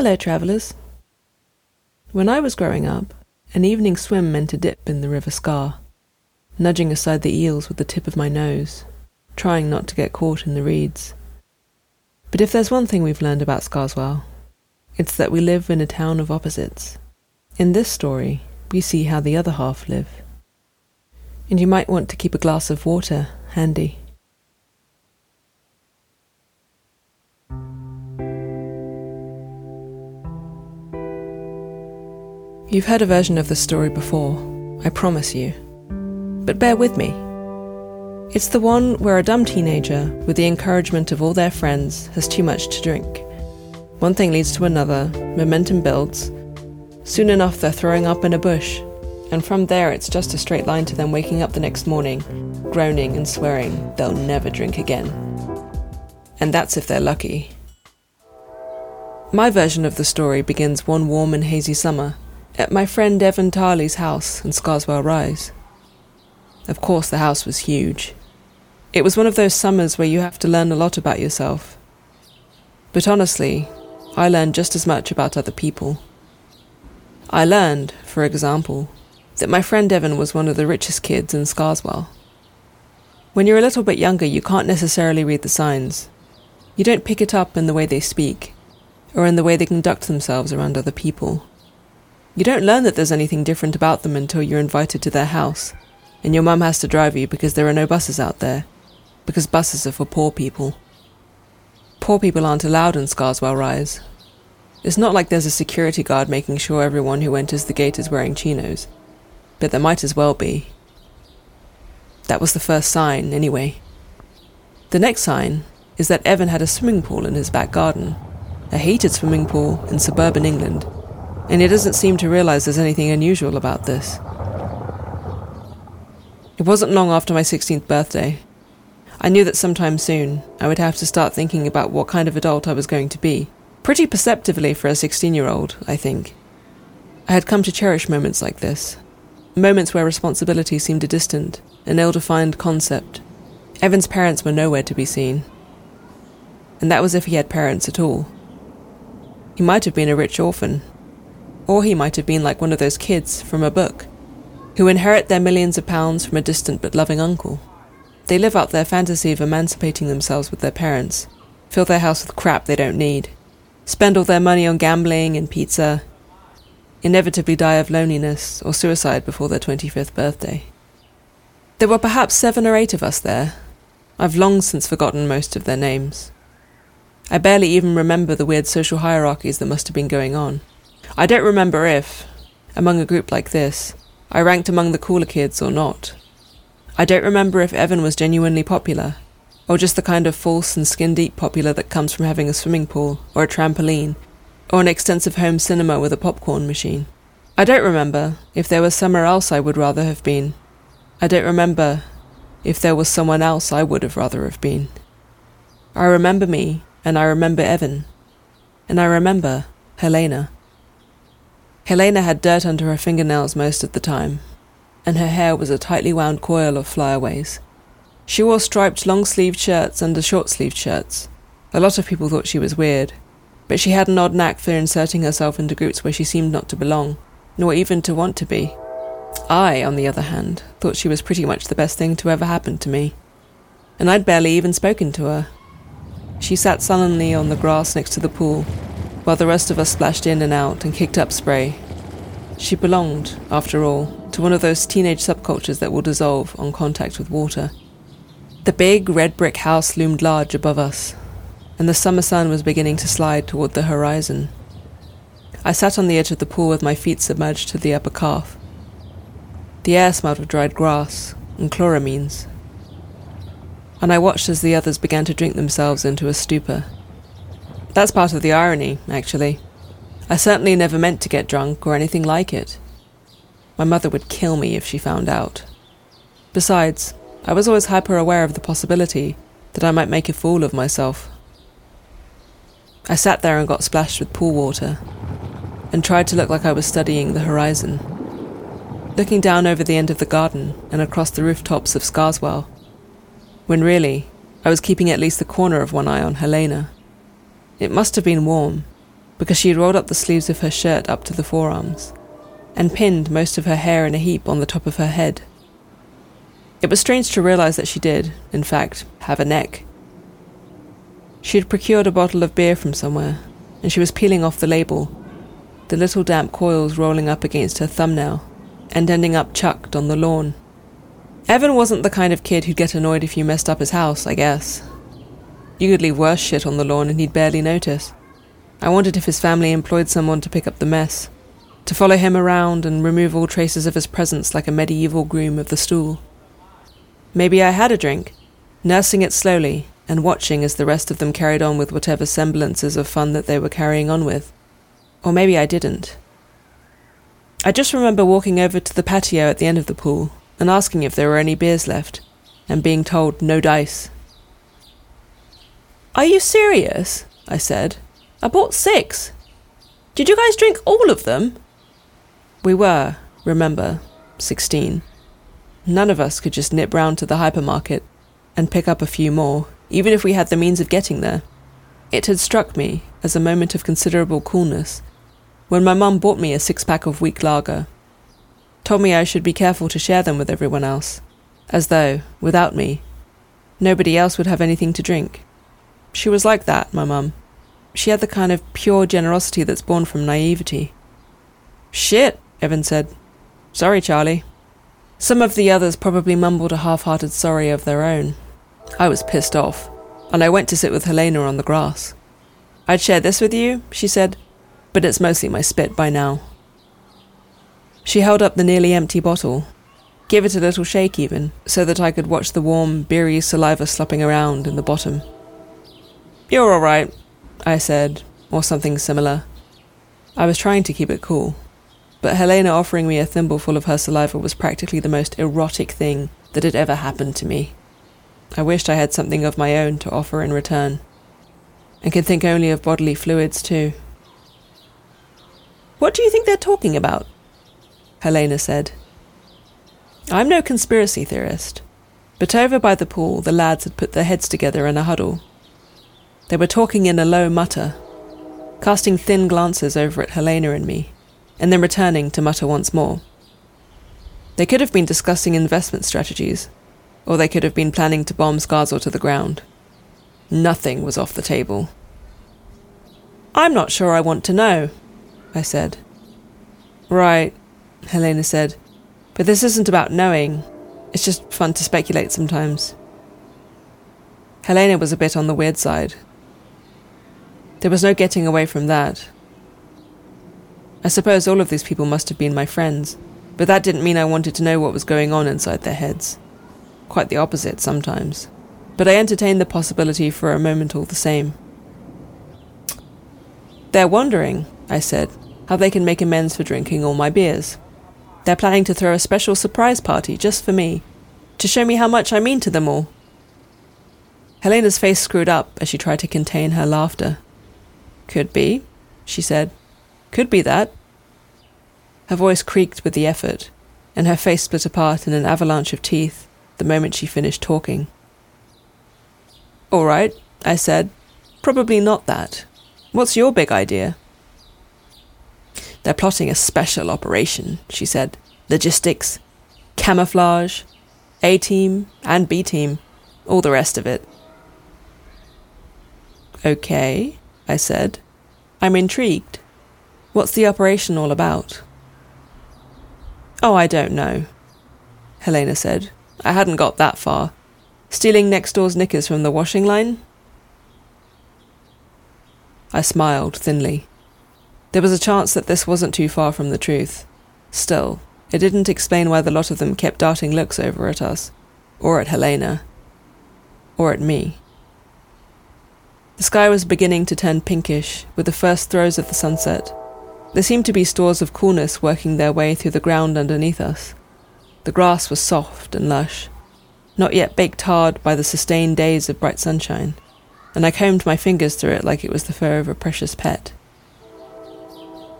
Hello, travellers. When I was growing up, an evening swim meant a dip in the River Scar, nudging aside the eels with the tip of my nose, trying not to get caught in the reeds. But if there's one thing we've learned about Scarswell, it's that we live in a town of opposites. In this story, we see how the other half live. And you might want to keep a glass of water handy. You've heard a version of the story before, I promise you. But bear with me. It's the one where a dumb teenager, with the encouragement of all their friends, has too much to drink. One thing leads to another, momentum builds. Soon enough, they're throwing up in a bush, and from there, it's just a straight line to them waking up the next morning, groaning and swearing they'll never drink again. And that's if they're lucky. My version of the story begins one warm and hazy summer at my friend Evan Tarley's house in Scarswell Rise. Of course, the house was huge. It was one of those summers where you have to learn a lot about yourself. But honestly, I learned just as much about other people. I learned, for example, that my friend Evan was one of the richest kids in Scarswell. When you're a little bit younger, you can't necessarily read the signs. You don't pick it up in the way they speak, or in the way they conduct themselves around other people. You don't learn that there's anything different about them until you're invited to their house, and your mum has to drive you because there are no buses out there, because buses are for poor people. Poor people aren't allowed in Scarswell Rise. It's not like there's a security guard making sure everyone who enters the gate is wearing chinos, but there might as well be. That was the first sign, anyway. The next sign is that Evan had a swimming pool in his back garden, a heated swimming pool in suburban England and he doesn't seem to realize there's anything unusual about this. It wasn't long after my 16th birthday. I knew that sometime soon I would have to start thinking about what kind of adult I was going to be. Pretty perceptively for a 16 year old, I think. I had come to cherish moments like this. Moments where responsibility seemed a distant, an ill defined concept. Evan's parents were nowhere to be seen. And that was if he had parents at all. He might have been a rich orphan, or he might have been like one of those kids from a book, who inherit their millions of pounds from a distant but loving uncle. They live out their fantasy of emancipating themselves with their parents, fill their house with crap they don't need, spend all their money on gambling and pizza, inevitably die of loneliness or suicide before their 25th birthday. There were perhaps seven or eight of us there. I've long since forgotten most of their names. I barely even remember the weird social hierarchies that must have been going on. I don't remember if, among a group like this, I ranked among the cooler kids or not. I don't remember if Evan was genuinely popular, or just the kind of false and skin deep popular that comes from having a swimming pool, or a trampoline, or an extensive home cinema with a popcorn machine. I don't remember if there was somewhere else I would rather have been. I don't remember if there was someone else I would have rather have been. I remember me, and I remember Evan, and I remember Helena. Helena had dirt under her fingernails most of the time, and her hair was a tightly wound coil of flyaways. She wore striped long sleeved shirts under short sleeved shirts. A lot of people thought she was weird, but she had an odd knack for inserting herself into groups where she seemed not to belong, nor even to want to be. I, on the other hand, thought she was pretty much the best thing to ever happen to me, and I'd barely even spoken to her. She sat sullenly on the grass next to the pool, while the rest of us splashed in and out and kicked up spray. She belonged, after all, to one of those teenage subcultures that will dissolve on contact with water. The big red brick house loomed large above us, and the summer sun was beginning to slide toward the horizon. I sat on the edge of the pool with my feet submerged to the upper calf. The air smelled of dried grass and chloramines, and I watched as the others began to drink themselves into a stupor. That's part of the irony, actually. I certainly never meant to get drunk or anything like it. My mother would kill me if she found out. Besides, I was always hyper aware of the possibility that I might make a fool of myself. I sat there and got splashed with pool water, and tried to look like I was studying the horizon, looking down over the end of the garden and across the rooftops of Scarswell, when really I was keeping at least the corner of one eye on Helena. It must have been warm, because she had rolled up the sleeves of her shirt up to the forearms and pinned most of her hair in a heap on the top of her head. It was strange to realize that she did, in fact, have a neck. She had procured a bottle of beer from somewhere, and she was peeling off the label, the little damp coils rolling up against her thumbnail and ending up chucked on the lawn. Evan wasn't the kind of kid who'd get annoyed if you messed up his house, I guess. You could leave worse shit on the lawn and he'd barely notice. I wondered if his family employed someone to pick up the mess, to follow him around and remove all traces of his presence like a medieval groom of the stool. Maybe I had a drink, nursing it slowly and watching as the rest of them carried on with whatever semblances of fun that they were carrying on with. Or maybe I didn't. I just remember walking over to the patio at the end of the pool and asking if there were any beers left, and being told no dice. Are you serious? I said. I bought six. Did you guys drink all of them? We were, remember, 16. None of us could just nip round to the hypermarket and pick up a few more, even if we had the means of getting there. It had struck me, as a moment of considerable coolness, when my mum bought me a six pack of weak lager. Told me I should be careful to share them with everyone else, as though, without me, nobody else would have anything to drink. She was like that, my mum. She had the kind of pure generosity that's born from naivety. Shit, Evan said. Sorry, Charlie. Some of the others probably mumbled a half hearted sorry of their own. I was pissed off, and I went to sit with Helena on the grass. I'd share this with you, she said, but it's mostly my spit by now. She held up the nearly empty bottle, gave it a little shake even, so that I could watch the warm, beery saliva slopping around in the bottom. You're all right, I said, or something similar. I was trying to keep it cool, but Helena offering me a thimbleful of her saliva was practically the most erotic thing that had ever happened to me. I wished I had something of my own to offer in return, and could think only of bodily fluids too. What do you think they're talking about? Helena said. I'm no conspiracy theorist, but over by the pool the lads had put their heads together in a huddle. They were talking in a low mutter, casting thin glances over at Helena and me, and then returning to mutter once more. They could have been discussing investment strategies, or they could have been planning to bomb Scarswell to the ground. Nothing was off the table. I'm not sure I want to know, I said. Right, Helena said. But this isn't about knowing. It's just fun to speculate sometimes. Helena was a bit on the weird side. There was no getting away from that. I suppose all of these people must have been my friends, but that didn't mean I wanted to know what was going on inside their heads. Quite the opposite sometimes. But I entertained the possibility for a moment all the same. They're wondering, I said, how they can make amends for drinking all my beers. They're planning to throw a special surprise party just for me, to show me how much I mean to them all. Helena's face screwed up as she tried to contain her laughter. Could be, she said. Could be that. Her voice creaked with the effort, and her face split apart in an avalanche of teeth the moment she finished talking. All right, I said. Probably not that. What's your big idea? They're plotting a special operation, she said. Logistics, camouflage, A team and B team, all the rest of it. Okay, I said. I'm intrigued. What's the operation all about? Oh, I don't know, Helena said. I hadn't got that far. Stealing next door's knickers from the washing line? I smiled thinly. There was a chance that this wasn't too far from the truth. Still, it didn't explain why the lot of them kept darting looks over at us, or at Helena, or at me. The sky was beginning to turn pinkish with the first throes of the sunset. There seemed to be stores of coolness working their way through the ground underneath us. The grass was soft and lush, not yet baked hard by the sustained days of bright sunshine, and I combed my fingers through it like it was the fur of a precious pet.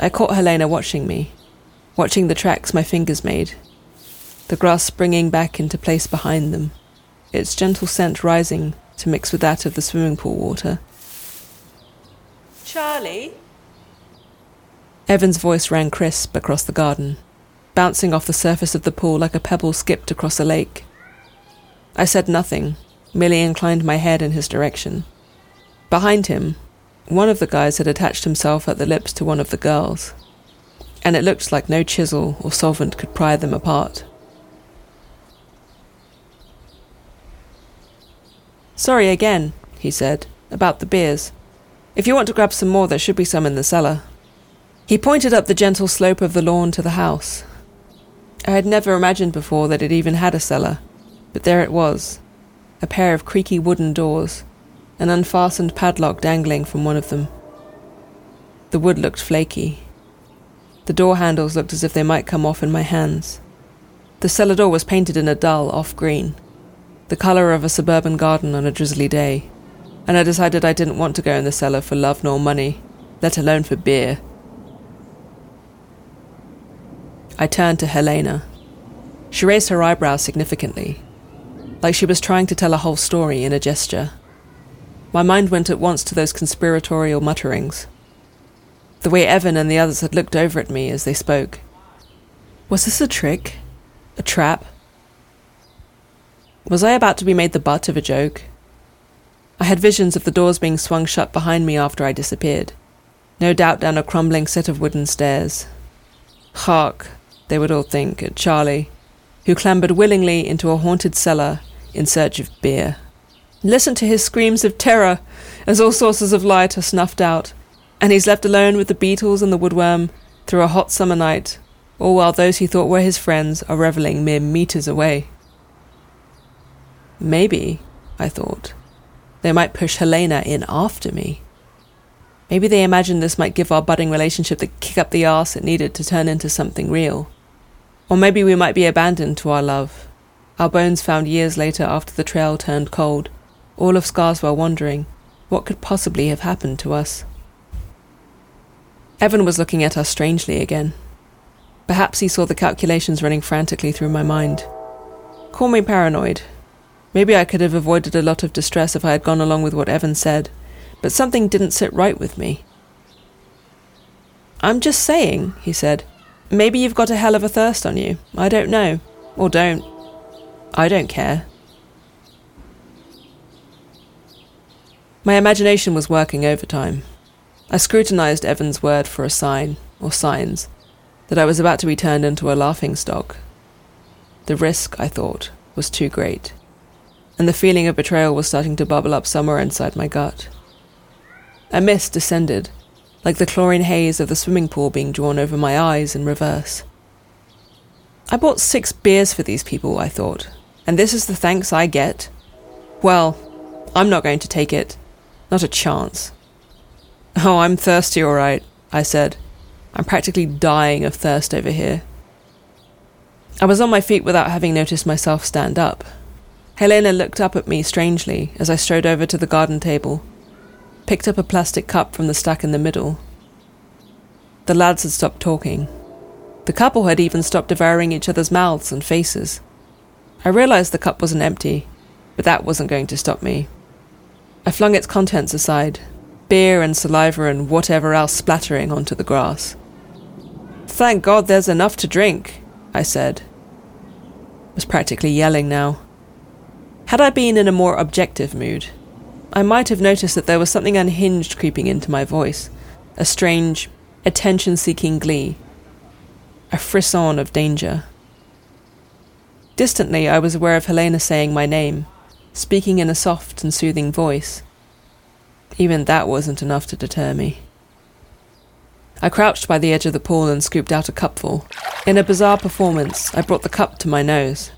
I caught Helena watching me, watching the tracks my fingers made, the grass springing back into place behind them, its gentle scent rising to mix with that of the swimming pool water. Charlie? Evan's voice rang crisp across the garden, bouncing off the surface of the pool like a pebble skipped across a lake. I said nothing, merely inclined my head in his direction. Behind him, one of the guys had attached himself at the lips to one of the girls, and it looked like no chisel or solvent could pry them apart. Sorry again, he said, about the beers. If you want to grab some more, there should be some in the cellar. He pointed up the gentle slope of the lawn to the house. I had never imagined before that it even had a cellar, but there it was a pair of creaky wooden doors, an unfastened padlock dangling from one of them. The wood looked flaky. The door handles looked as if they might come off in my hands. The cellar door was painted in a dull off green, the colour of a suburban garden on a drizzly day, and I decided I didn't want to go in the cellar for love nor money, let alone for beer. I turned to Helena. She raised her eyebrows significantly, like she was trying to tell a whole story in a gesture. My mind went at once to those conspiratorial mutterings. The way Evan and the others had looked over at me as they spoke. Was this a trick? A trap? Was I about to be made the butt of a joke? I had visions of the doors being swung shut behind me after I disappeared, no doubt down a crumbling set of wooden stairs. Hark, they would all think, at Charlie, who clambered willingly into a haunted cellar in search of beer. Listen to his screams of terror as all sources of light are snuffed out, and he's left alone with the beetles and the woodworm through a hot summer night, all while those he thought were his friends are revelling mere meters away. Maybe, I thought, they might push Helena in after me. Maybe they imagined this might give our budding relationship the kick up the arse it needed to turn into something real. Or maybe we might be abandoned to our love, our bones found years later after the trail turned cold, all of Scarswell wondering what could possibly have happened to us. Evan was looking at us strangely again. Perhaps he saw the calculations running frantically through my mind. Call me paranoid. Maybe I could have avoided a lot of distress if I had gone along with what Evan said, but something didn't sit right with me. I'm just saying, he said. Maybe you've got a hell of a thirst on you. I don't know. Or don't. I don't care. My imagination was working overtime. I scrutinized Evan's word for a sign, or signs, that I was about to be turned into a laughing stock. The risk, I thought, was too great, and the feeling of betrayal was starting to bubble up somewhere inside my gut. A mist descended, like the chlorine haze of the swimming pool being drawn over my eyes in reverse. I bought six beers for these people, I thought, and this is the thanks I get? Well, I'm not going to take it. Not a chance. Oh, I'm thirsty, all right, I said. I'm practically dying of thirst over here. I was on my feet without having noticed myself stand up. Helena looked up at me strangely as I strode over to the garden table picked up a plastic cup from the stack in the middle. The lads had stopped talking. The couple had even stopped devouring each other's mouths and faces. I realized the cup wasn't empty, but that wasn't going to stop me. I flung its contents aside, beer and saliva and whatever else splattering onto the grass. Thank God there's enough to drink, I said. I was practically yelling now. Had I been in a more objective mood, I might have noticed that there was something unhinged creeping into my voice, a strange, attention seeking glee, a frisson of danger. Distantly, I was aware of Helena saying my name, speaking in a soft and soothing voice. Even that wasn't enough to deter me. I crouched by the edge of the pool and scooped out a cupful. In a bizarre performance, I brought the cup to my nose,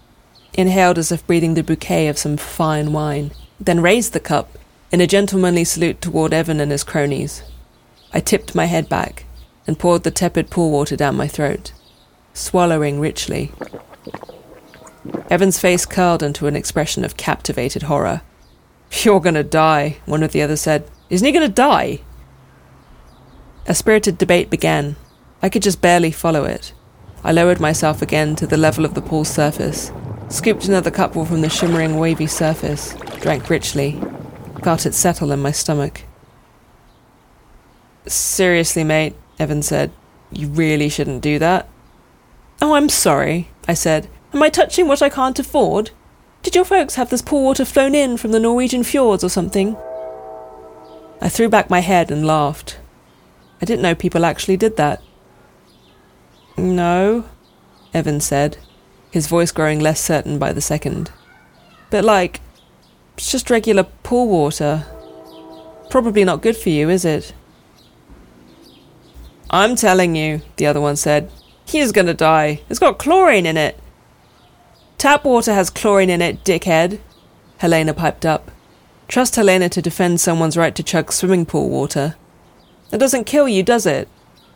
inhaled as if breathing the bouquet of some fine wine, then raised the cup in a gentlemanly salute toward Evan and his cronies, I tipped my head back and poured the tepid pool water down my throat, swallowing richly. Evan's face curled into an expression of captivated horror. You're gonna die, one of the others said. Isn't he gonna die? A spirited debate began. I could just barely follow it. I lowered myself again to the level of the pool's surface, scooped another cupful from the shimmering, wavy surface, drank richly, felt it settle in my stomach. Seriously, mate, Evan said. You really shouldn't do that. Oh, I'm sorry, I said. Am I touching what I can't afford? Did your folks have this pool water flown in from the Norwegian fjords or something? I threw back my head and laughed. I didn't know people actually did that. No, Evan said, his voice growing less certain by the second. But like, it's just regular pool water. Probably not good for you, is it? I'm telling you, the other one said. He's gonna die. It's got chlorine in it. Tap water has chlorine in it, dickhead, Helena piped up. Trust Helena to defend someone's right to chug swimming pool water. It doesn't kill you, does it?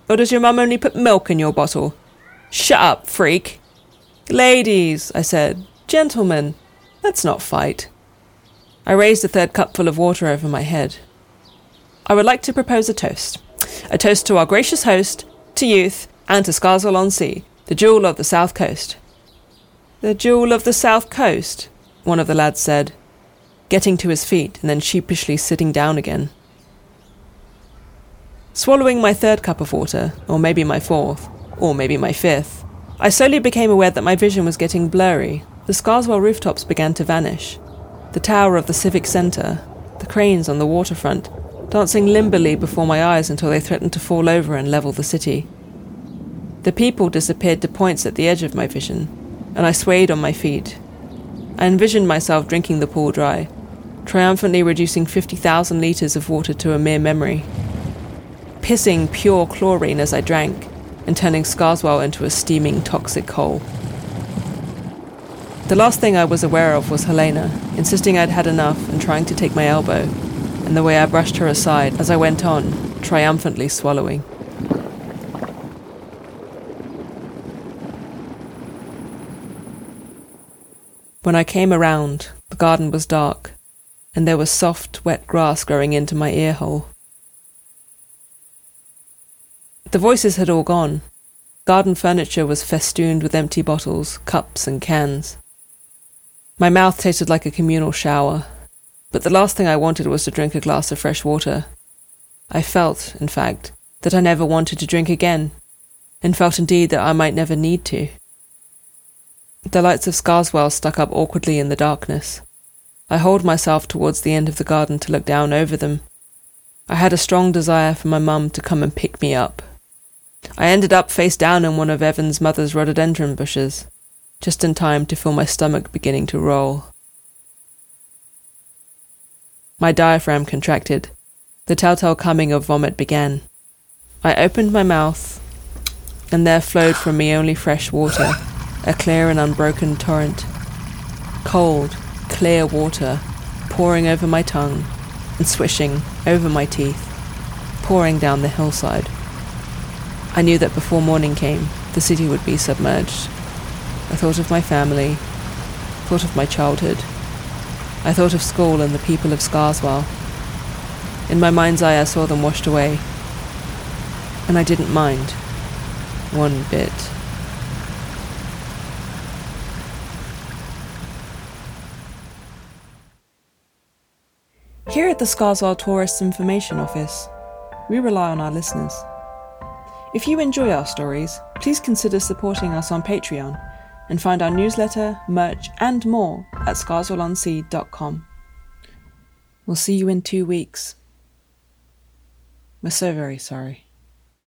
Or does your mum only put milk in your bottle? Shut up, freak. Ladies, I said. Gentlemen, let's not fight. I raised a third cupful of water over my head. I would like to propose a toast. A toast to our gracious host, to youth, and to Scarswell on Sea, the jewel of the south coast. The jewel of the south coast, one of the lads said, getting to his feet and then sheepishly sitting down again. Swallowing my third cup of water, or maybe my fourth, or maybe my fifth, I slowly became aware that my vision was getting blurry. The Scarswell rooftops began to vanish. The tower of the Civic Centre, the cranes on the waterfront, dancing limberly before my eyes until they threatened to fall over and level the city. The people disappeared to points at the edge of my vision, and I swayed on my feet. I envisioned myself drinking the pool dry, triumphantly reducing 50,000 litres of water to a mere memory. Pissing pure chlorine as I drank, and turning Scarswell into a steaming toxic hole. The last thing I was aware of was Helena, insisting I'd had enough and trying to take my elbow, and the way I brushed her aside as I went on, triumphantly swallowing. When I came around, the garden was dark, and there was soft, wet grass growing into my ear hole. The voices had all gone. Garden furniture was festooned with empty bottles, cups, and cans. My mouth tasted like a communal shower, but the last thing I wanted was to drink a glass of fresh water. I felt, in fact, that I never wanted to drink again, and felt indeed that I might never need to. The lights of Scarswell stuck up awkwardly in the darkness. I hauled myself towards the end of the garden to look down over them. I had a strong desire for my mum to come and pick me up. I ended up face down in one of Evan's mother's rhododendron bushes, just in time to feel my stomach beginning to roll. My diaphragm contracted. The telltale coming of vomit began. I opened my mouth, and there flowed from me only fresh water a clear and unbroken torrent. Cold, clear water pouring over my tongue and swishing over my teeth, pouring down the hillside. I knew that before morning came, the city would be submerged. I thought of my family, thought of my childhood. I thought of school and the people of Scarswell. In my mind's eye, I saw them washed away. And I didn't mind. One bit. Here at the Scarswell Tourist Information Office, we rely on our listeners. If you enjoy our stories, please consider supporting us on Patreon and find our newsletter, merch, and more at scarswellonsea.com. We'll see you in two weeks. We're so very sorry.